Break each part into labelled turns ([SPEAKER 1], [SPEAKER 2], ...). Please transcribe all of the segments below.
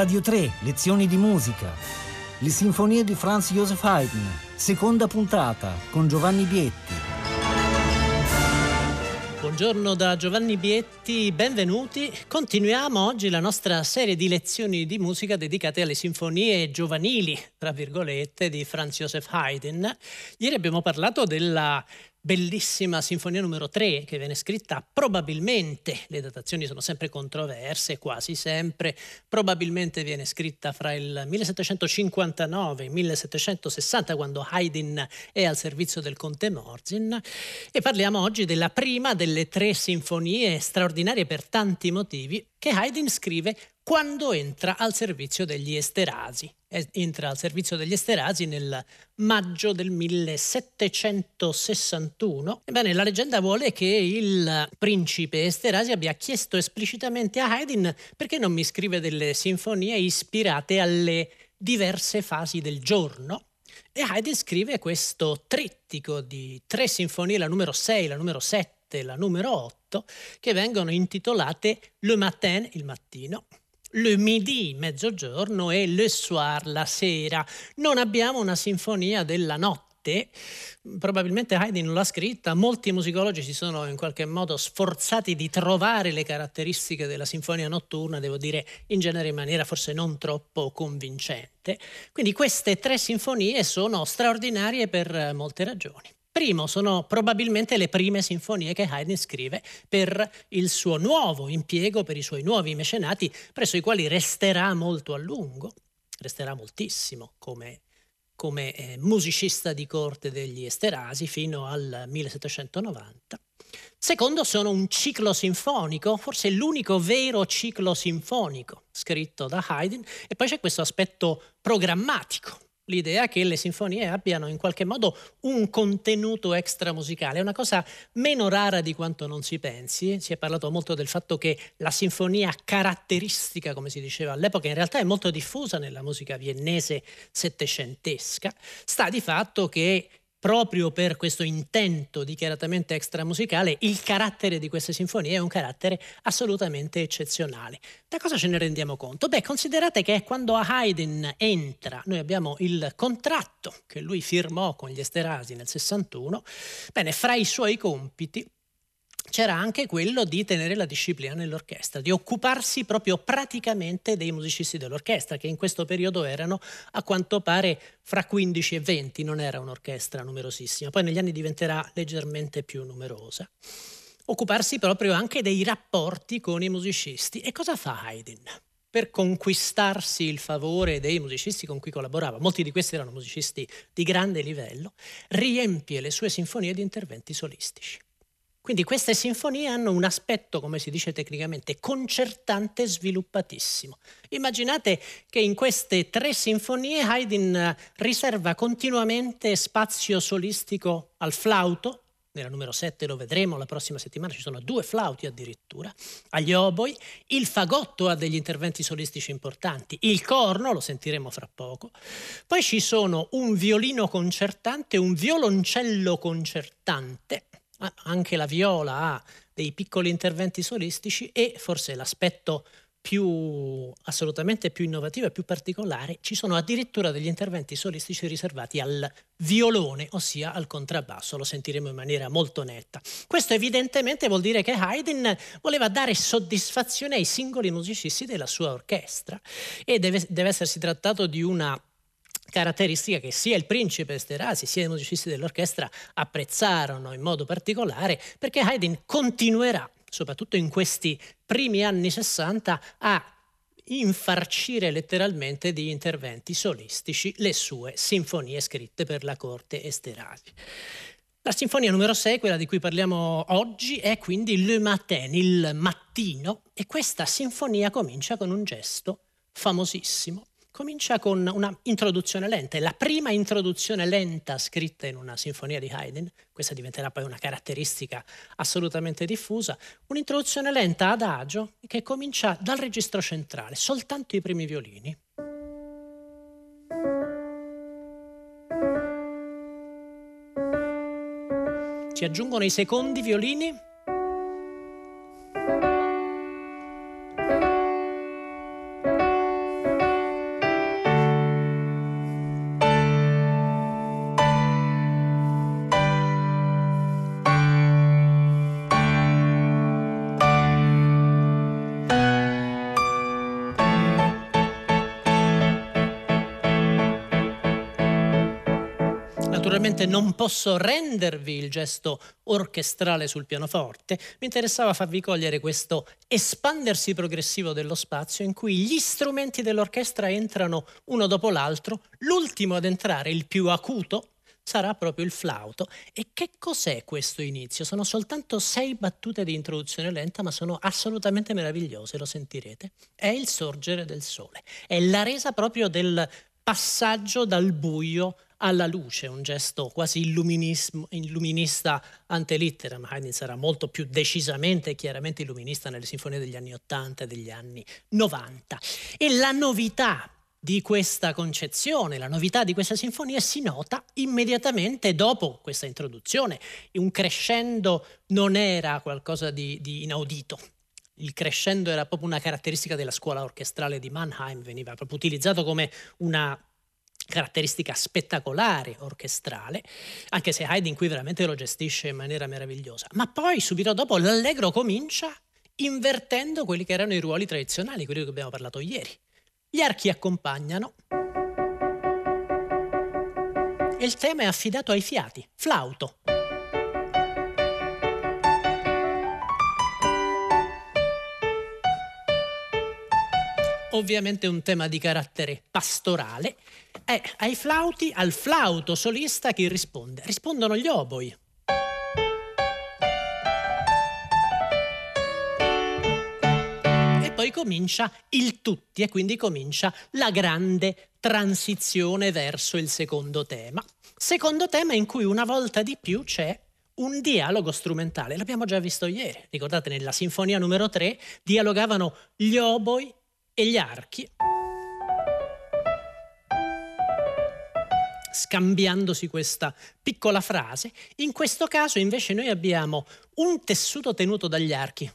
[SPEAKER 1] Radio 3, lezioni di musica. Le sinfonie di Franz Joseph Haydn, seconda puntata con Giovanni Bietti.
[SPEAKER 2] Buongiorno da Giovanni Bietti, benvenuti. Continuiamo oggi la nostra serie di lezioni di musica dedicate alle sinfonie giovanili, tra virgolette, di Franz Joseph Haydn. Ieri abbiamo parlato della bellissima sinfonia numero 3 che viene scritta probabilmente, le datazioni sono sempre controverse, quasi sempre, probabilmente viene scritta fra il 1759 e il 1760 quando Haydn è al servizio del conte Morzin e parliamo oggi della prima delle tre sinfonie straordinarie per tanti motivi che Haydn scrive quando entra al servizio degli Esterasi. Entra al servizio degli Esterasi nel maggio del 1761. Ebbene, la leggenda vuole che il principe Esterasi abbia chiesto esplicitamente a Haydn perché non mi scrive delle sinfonie ispirate alle diverse fasi del giorno. E Haydn scrive questo trittico di tre sinfonie, la numero 6, la numero 7 e la numero 8, che vengono intitolate Le Matin, il mattino, le midi, mezzogiorno, e le soir, la sera. Non abbiamo una sinfonia della notte. Probabilmente Haydn non l'ha scritta, molti musicologi si sono in qualche modo sforzati di trovare le caratteristiche della sinfonia notturna, devo dire in genere in maniera forse non troppo convincente. Quindi queste tre sinfonie sono straordinarie per molte ragioni. Primo, sono probabilmente le prime sinfonie che Haydn scrive per il suo nuovo impiego, per i suoi nuovi mecenati, presso i quali resterà molto a lungo, resterà moltissimo come, come eh, musicista di corte degli Esterasi fino al 1790. Secondo, sono un ciclo sinfonico, forse l'unico vero ciclo sinfonico scritto da Haydn, e poi c'è questo aspetto programmatico l'idea che le sinfonie abbiano in qualche modo un contenuto extramusicale. È una cosa meno rara di quanto non si pensi. Si è parlato molto del fatto che la sinfonia caratteristica, come si diceva all'epoca, in realtà è molto diffusa nella musica viennese settecentesca. Sta di fatto che proprio per questo intento dichiaratamente extramusicale, il carattere di queste sinfonie è un carattere assolutamente eccezionale. Da cosa ce ne rendiamo conto? Beh, considerate che quando Haydn entra, noi abbiamo il contratto che lui firmò con gli Esterasi nel 61, bene, fra i suoi compiti c'era anche quello di tenere la disciplina nell'orchestra, di occuparsi proprio praticamente dei musicisti dell'orchestra, che in questo periodo erano a quanto pare fra 15 e 20, non era un'orchestra numerosissima, poi negli anni diventerà leggermente più numerosa. Occuparsi proprio anche dei rapporti con i musicisti. E cosa fa Haydn? Per conquistarsi il favore dei musicisti con cui collaborava, molti di questi erano musicisti di grande livello, riempie le sue sinfonie di interventi solistici. Quindi queste sinfonie hanno un aspetto, come si dice tecnicamente, concertante sviluppatissimo. Immaginate che in queste tre sinfonie Haydn riserva continuamente spazio solistico al flauto, nella numero 7 lo vedremo la prossima settimana, ci sono due flauti addirittura, agli oboi, il fagotto ha degli interventi solistici importanti, il corno, lo sentiremo fra poco, poi ci sono un violino concertante, un violoncello concertante, anche la viola ha dei piccoli interventi solistici e forse l'aspetto più assolutamente più innovativo e più particolare, ci sono addirittura degli interventi solistici riservati al violone, ossia al contrabbasso, lo sentiremo in maniera molto netta. Questo evidentemente vuol dire che Haydn voleva dare soddisfazione ai singoli musicisti della sua orchestra e deve, deve essersi trattato di una caratteristica che sia il principe Esterasi sia i musicisti dell'orchestra apprezzarono in modo particolare perché Haydn continuerà, soprattutto in questi primi anni 60, a infarcire letteralmente di interventi solistici le sue sinfonie scritte per la corte Esterasi. La sinfonia numero 6, quella di cui parliamo oggi, è quindi Le Matin, il mattino, e questa sinfonia comincia con un gesto famosissimo comincia con una introduzione lenta, è la prima introduzione lenta scritta in una sinfonia di Haydn, questa diventerà poi una caratteristica assolutamente diffusa, un'introduzione lenta ad agio che comincia dal registro centrale, soltanto i primi violini. Si aggiungono i secondi violini naturalmente non posso rendervi il gesto orchestrale sul pianoforte, mi interessava farvi cogliere questo espandersi progressivo dello spazio in cui gli strumenti dell'orchestra entrano uno dopo l'altro, l'ultimo ad entrare, il più acuto, sarà proprio il flauto. E che cos'è questo inizio? Sono soltanto sei battute di introduzione lenta, ma sono assolutamente meravigliose, lo sentirete. È il sorgere del sole, è la resa proprio del passaggio dal buio alla luce, un gesto quasi illuminista ante litteram. Haydn sarà molto più decisamente e chiaramente illuminista nelle sinfonie degli anni 80 e degli anni 90. E la novità di questa concezione, la novità di questa sinfonia si nota immediatamente dopo questa introduzione. Un crescendo non era qualcosa di, di inaudito. Il crescendo era proprio una caratteristica della scuola orchestrale di Mannheim, veniva proprio utilizzato come una caratteristica spettacolare orchestrale, anche se Haydn qui veramente lo gestisce in maniera meravigliosa. Ma poi subito dopo l'allegro comincia invertendo quelli che erano i ruoli tradizionali, quelli di cui abbiamo parlato ieri. Gli archi accompagnano e il tema è affidato ai fiati, flauto. Ovviamente un tema di carattere pastorale. È ai flauti, al flauto solista chi risponde? Rispondono gli oboi. poi comincia il tutti e quindi comincia la grande transizione verso il secondo tema. Secondo tema in cui una volta di più c'è un dialogo strumentale, l'abbiamo già visto ieri, ricordate nella sinfonia numero 3 dialogavano gli oboi e gli archi, scambiandosi questa piccola frase. In questo caso invece noi abbiamo un tessuto tenuto dagli archi.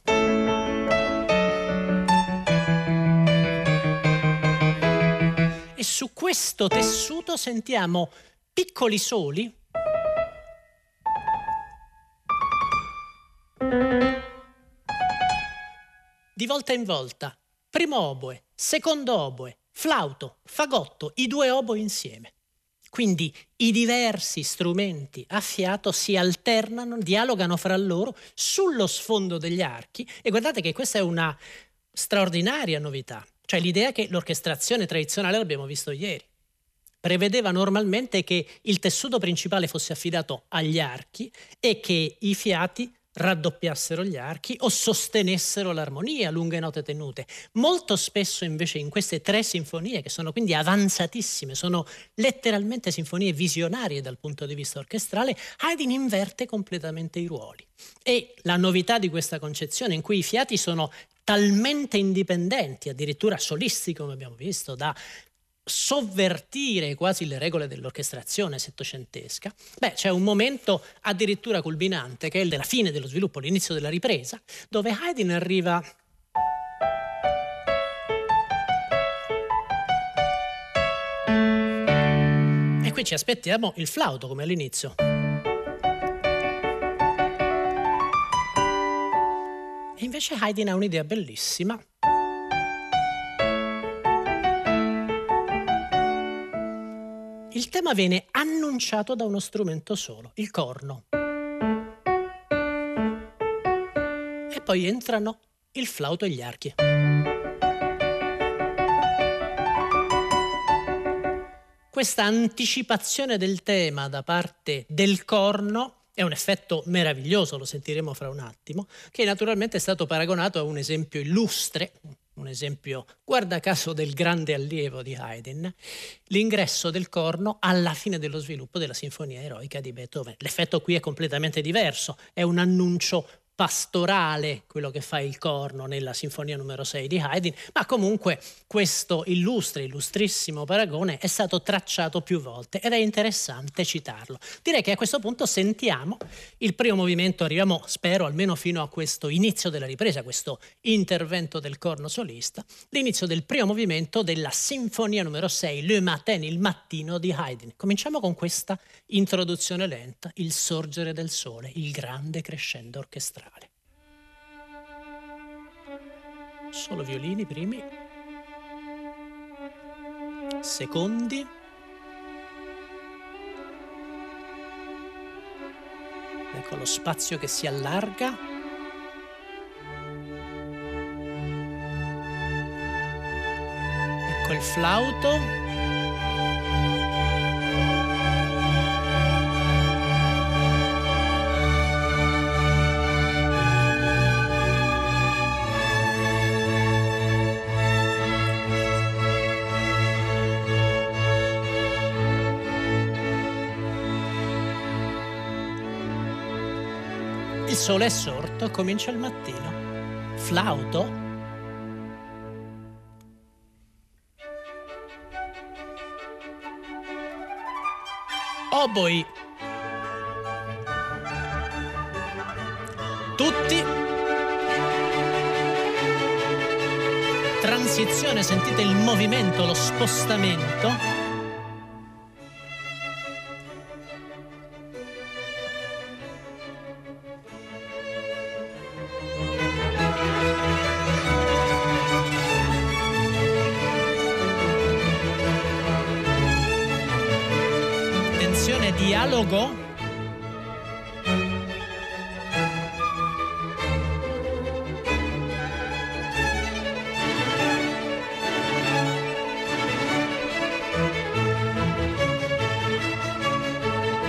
[SPEAKER 2] su questo tessuto sentiamo piccoli soli di volta in volta. Primo oboe, secondo oboe, flauto, fagotto, i due oboi insieme. Quindi i diversi strumenti a fiato si alternano, dialogano fra loro sullo sfondo degli archi e guardate che questa è una straordinaria novità. Cioè l'idea che l'orchestrazione tradizionale, l'abbiamo visto ieri, prevedeva normalmente che il tessuto principale fosse affidato agli archi e che i fiati raddoppiassero gli archi o sostenessero l'armonia, lunghe note tenute. Molto spesso invece in queste tre sinfonie, che sono quindi avanzatissime, sono letteralmente sinfonie visionarie dal punto di vista orchestrale, Haydn inverte completamente i ruoli. E la novità di questa concezione in cui i fiati sono talmente indipendenti, addirittura solisti come abbiamo visto, da sovvertire quasi le regole dell'orchestrazione settecentesca, beh, c'è un momento addirittura culminante che è il della fine dello sviluppo, l'inizio della ripresa, dove Haydn arriva E qui ci aspettiamo il flauto come all'inizio. E invece Haydn ha un'idea bellissima. Il tema viene annunciato da uno strumento solo, il corno. E poi entrano il flauto e gli archi. Questa anticipazione del tema da parte del corno è un effetto meraviglioso, lo sentiremo fra un attimo, che naturalmente è stato paragonato a un esempio illustre, un esempio, guarda caso, del grande allievo di Haydn, l'ingresso del corno alla fine dello sviluppo della sinfonia eroica di Beethoven. L'effetto qui è completamente diverso, è un annuncio pastorale quello che fa il corno nella sinfonia numero 6 di Haydn, ma comunque questo illustre, illustrissimo paragone è stato tracciato più volte ed è interessante citarlo. Direi che a questo punto sentiamo il primo movimento, arriviamo spero almeno fino a questo inizio della ripresa, questo intervento del corno solista, l'inizio del primo movimento della sinfonia numero 6, Le Matin, il mattino di Haydn. Cominciamo con questa introduzione lenta, il sorgere del sole, il grande crescendo orchestrale. solo violini primi, secondi, ecco lo spazio che si allarga. Ecco il flauto. Il sole è sorto, comincia il mattino. Flauto? Oboi. Tutti. Transizione, sentite il movimento, lo spostamento.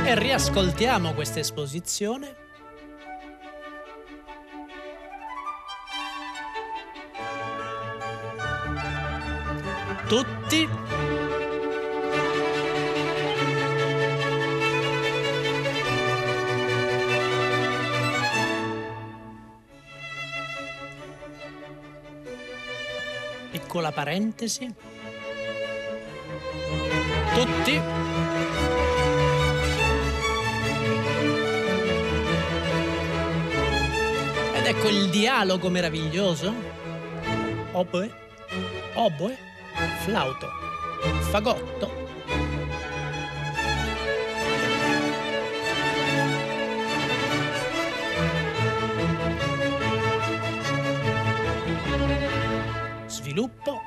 [SPEAKER 2] E riascoltiamo questa esposizione. Tutti piccola parentesi. Tutti. Ed ecco il dialogo meraviglioso. Oboe, oboe, flauto, fagotto, sviluppo.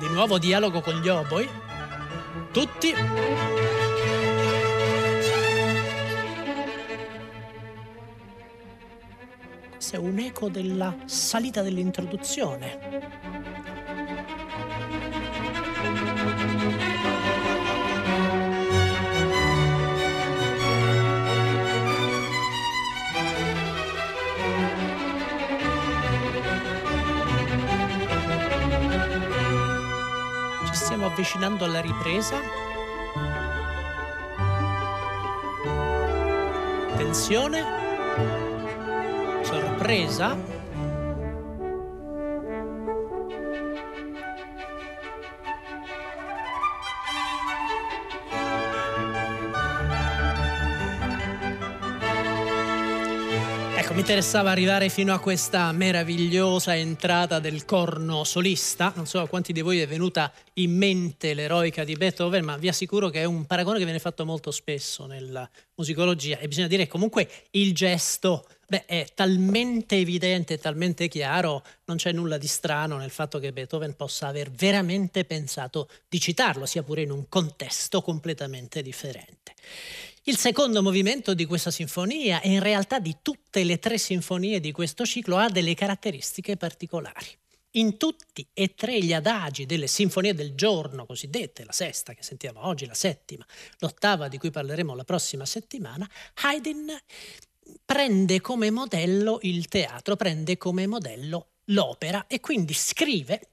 [SPEAKER 2] Di nuovo dialogo con gli oboi. Tutti. Questo è un eco della salita dell'introduzione. avvicinando alla ripresa. Tensione. Sorpresa. Ecco, mi interessava arrivare fino a questa meravigliosa entrata del corno solista. Non so a quanti di voi è venuta in mente l'eroica di Beethoven, ma vi assicuro che è un paragone che viene fatto molto spesso nella musicologia e bisogna dire comunque il gesto beh, è talmente evidente, talmente chiaro, non c'è nulla di strano nel fatto che Beethoven possa aver veramente pensato di citarlo, sia pure in un contesto completamente differente. Il secondo movimento di questa sinfonia e in realtà di tutte le tre sinfonie di questo ciclo ha delle caratteristiche particolari. In tutti e tre gli adagi delle sinfonie del giorno cosiddette, la sesta che sentiamo oggi, la settima, l'ottava di cui parleremo la prossima settimana, Haydn prende come modello il teatro, prende come modello l'opera e quindi scrive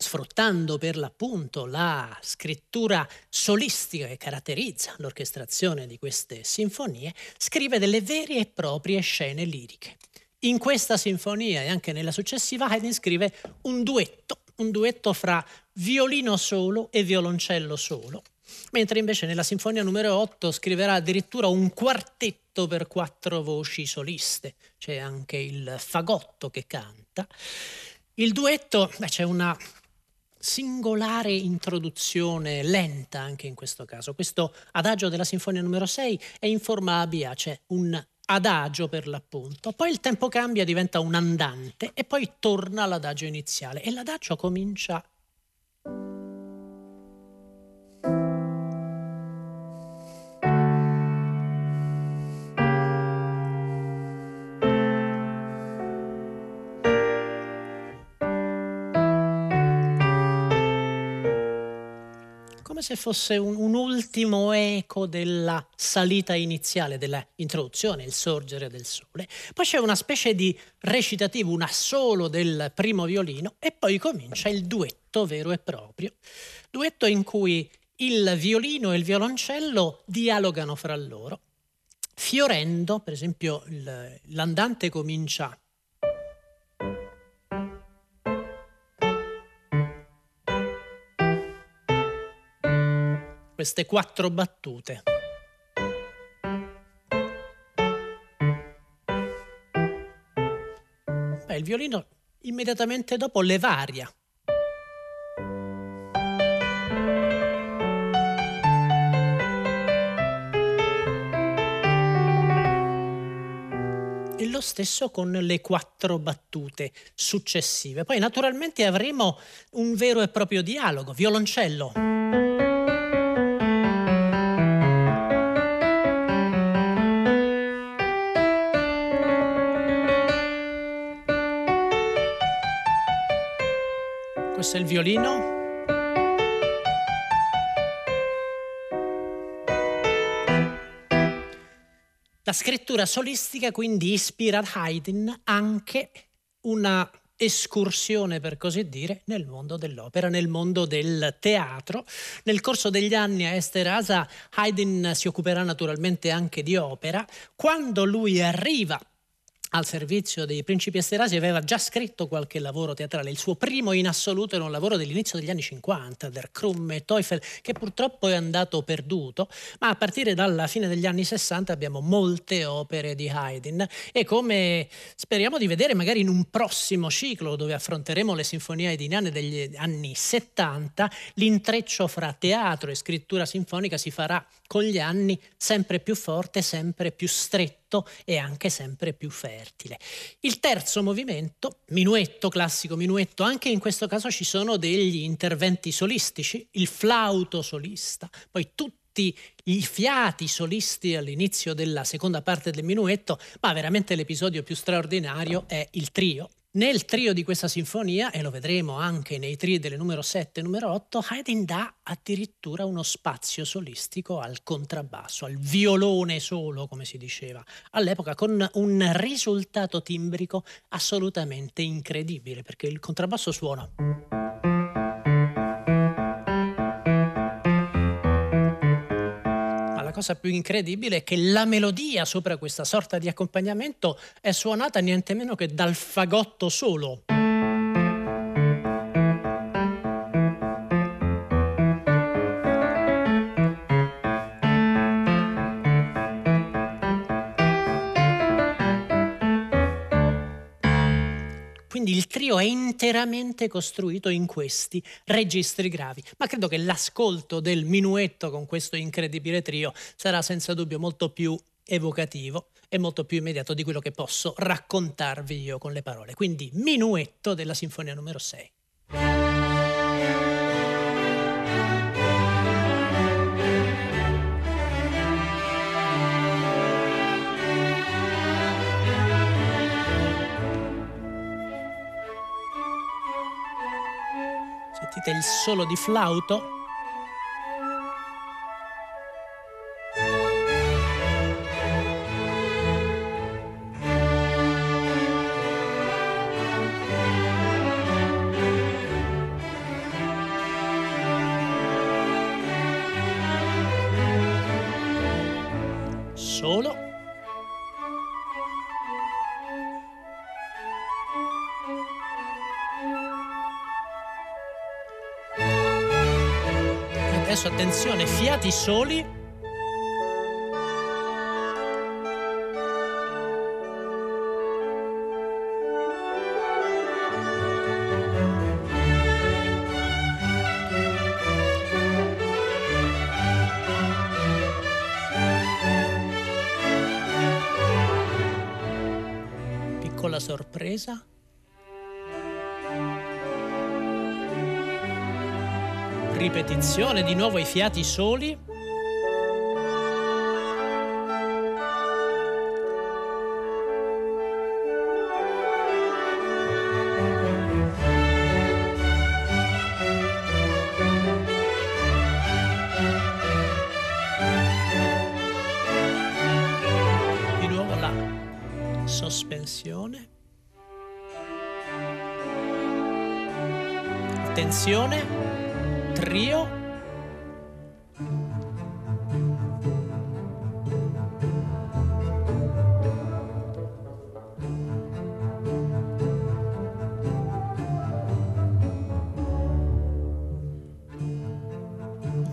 [SPEAKER 2] sfruttando per l'appunto la scrittura solistica che caratterizza l'orchestrazione di queste sinfonie, scrive delle vere e proprie scene liriche. In questa sinfonia e anche nella successiva Haydn scrive un duetto, un duetto fra violino solo e violoncello solo, mentre invece nella sinfonia numero 8 scriverà addirittura un quartetto per quattro voci soliste, c'è anche il fagotto che canta. Il duetto, beh, c'è una singolare introduzione lenta anche in questo caso. Questo adagio della sinfonia numero 6 è in forma ABA, c'è un adagio per l'appunto, poi il tempo cambia, diventa un andante e poi torna all'adagio iniziale e l'adagio comincia come se fosse un, un, ultimo eco della salita iniziale, della introduzione, il sorgere del sole. Poi c'è una specie di recitativo, un assolo del primo violino e poi comincia il duetto vero e proprio. Duetto in cui il violino e il violoncello dialogano fra loro, fiorendo, per esempio l'andante comincia queste quattro battute. Beh, il violino immediatamente dopo le varia. E lo stesso con le quattro battute successive. Poi naturalmente avremo un vero e proprio dialogo, violoncello. È il violino. La scrittura solistica quindi ispira ad Haydn anche una escursione, per così dire, nel mondo dell'opera, nel mondo del teatro. Nel corso degli anni a Esterasa Haydn si occuperà naturalmente anche di opera. Quando lui arriva al servizio dei principi esterasi aveva già scritto qualche lavoro teatrale. Il suo primo in assoluto era un lavoro dell'inizio degli anni 50, Der Krumm e Teufel, che purtroppo è andato perduto, ma a partire dalla fine degli anni 60 abbiamo molte opere di Haydn e come speriamo di vedere magari in un prossimo ciclo dove affronteremo le sinfonie haydniane degli anni 70, l'intreccio fra teatro e scrittura sinfonica si farà con gli anni sempre più forte, sempre più stretto minuetto è anche sempre più fertile. Il terzo movimento, minuetto, classico minuetto, anche in questo caso ci sono degli interventi solistici, il flauto solista, poi tutti i fiati solisti all'inizio della seconda parte del minuetto, ma veramente l'episodio più straordinario è il trio nel trio di questa sinfonia, e lo vedremo anche nei trio delle numero 7 e numero 8, Haydn dà addirittura uno spazio solistico al contrabbasso, al violone solo, come si diceva, all'epoca con un risultato timbrico assolutamente incredibile, perché il contrabbasso suona. Cosa più incredibile è che la melodia sopra questa sorta di accompagnamento è suonata niente meno che dal fagotto solo. Trio è interamente costruito in questi registri gravi, ma credo che l'ascolto del minuetto con questo incredibile trio sarà senza dubbio molto più evocativo e molto più immediato di quello che posso raccontarvi io con le parole. Quindi minuetto della Sinfonia numero 6. Sentite il solo di flauto? Fiati soli. Piccola sorpresa. Ripetizione, di nuovo i fiati soli.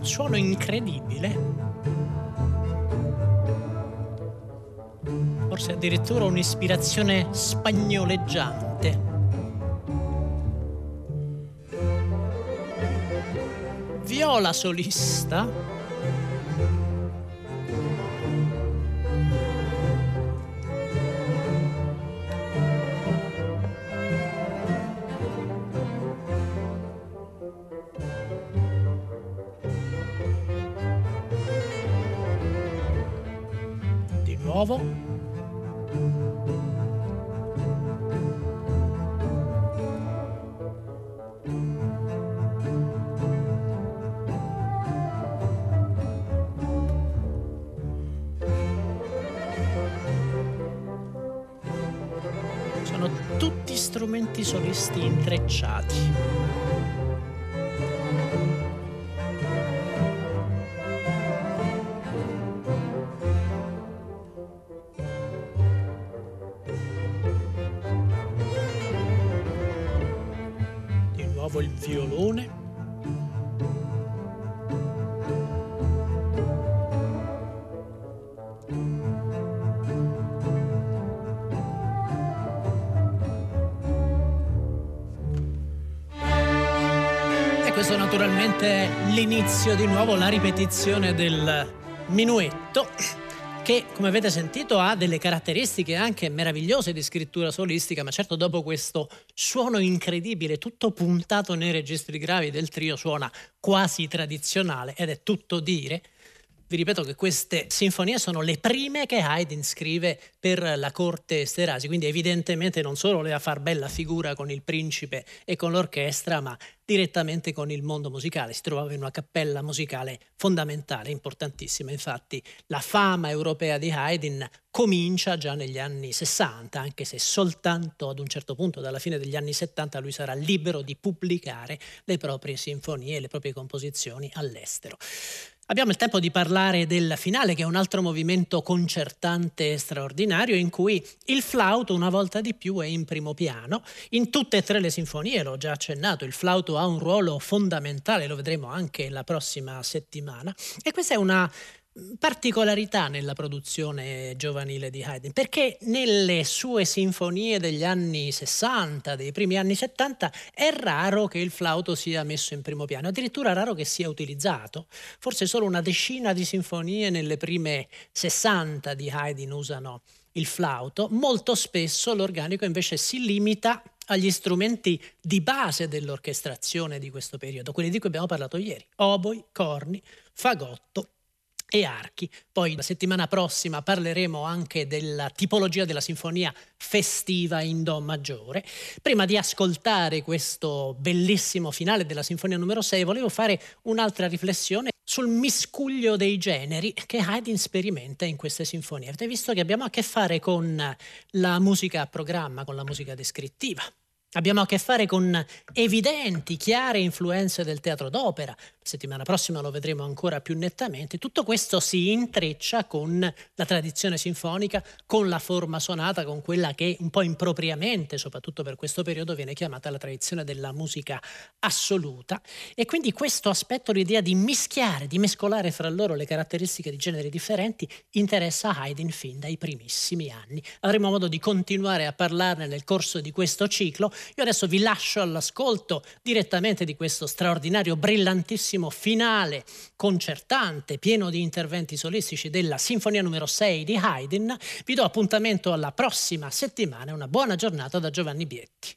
[SPEAKER 2] Suono incredibile forse addirittura un'ispirazione spagnoleggiante. Viola solista. Strumenti solisti intrecciati. Naturalmente l'inizio di nuovo, la ripetizione del minuetto che come avete sentito ha delle caratteristiche anche meravigliose di scrittura solistica, ma certo dopo questo suono incredibile, tutto puntato nei registri gravi del trio, suona quasi tradizionale ed è tutto dire. Vi ripeto che queste sinfonie sono le prime che Haydn scrive per la corte Esterasi, quindi evidentemente non solo voleva far bella figura con il principe e con l'orchestra, ma direttamente con il mondo musicale. Si trovava in una cappella musicale fondamentale, importantissima. Infatti la fama europea di Haydn comincia già negli anni 60, anche se soltanto ad un certo punto, dalla fine degli anni 70, lui sarà libero di pubblicare le proprie sinfonie, le proprie composizioni all'estero. Abbiamo il tempo di parlare del finale, che è un altro movimento concertante straordinario, in cui il flauto una volta di più è in primo piano. In tutte e tre le sinfonie, l'ho già accennato, il flauto ha un ruolo fondamentale, lo vedremo anche la prossima settimana. E questa è una particolarità nella produzione giovanile di Haydn, perché nelle sue sinfonie degli anni 60, dei primi anni 70, è raro che il flauto sia messo in primo piano, addirittura raro che sia utilizzato. Forse solo una decina di sinfonie nelle prime 60 di Haydn usano il flauto, molto spesso l'organico invece si limita agli strumenti di base dell'orchestrazione di questo periodo, quelli di cui abbiamo parlato ieri, oboi, corni, fagotto e archi. Poi la settimana prossima parleremo anche della tipologia della sinfonia festiva in Do maggiore. Prima di ascoltare questo bellissimo finale della sinfonia numero 6, volevo fare un'altra riflessione sul miscuglio dei generi che Haydn sperimenta in queste sinfonie. Avete visto che abbiamo a che fare con la musica a programma, con la musica descrittiva, Abbiamo a che fare con evidenti, chiare influenze del teatro d'opera. La settimana prossima lo vedremo ancora più nettamente. Tutto questo si intreccia con la tradizione sinfonica, con la forma sonata, con quella che un po' impropriamente, soprattutto per questo periodo, viene chiamata la tradizione della musica assoluta. E quindi questo aspetto, l'idea di mischiare, di mescolare fra loro le caratteristiche di generi differenti, interessa Haydn fin dai primissimi anni. Avremo modo di continuare a parlarne nel corso di questo ciclo. Io adesso vi lascio all'ascolto direttamente di questo straordinario, brillantissimo finale concertante, pieno di interventi solistici della Sinfonia numero 6 di Haydn. Vi do appuntamento alla prossima settimana. Una buona giornata da Giovanni Bietti.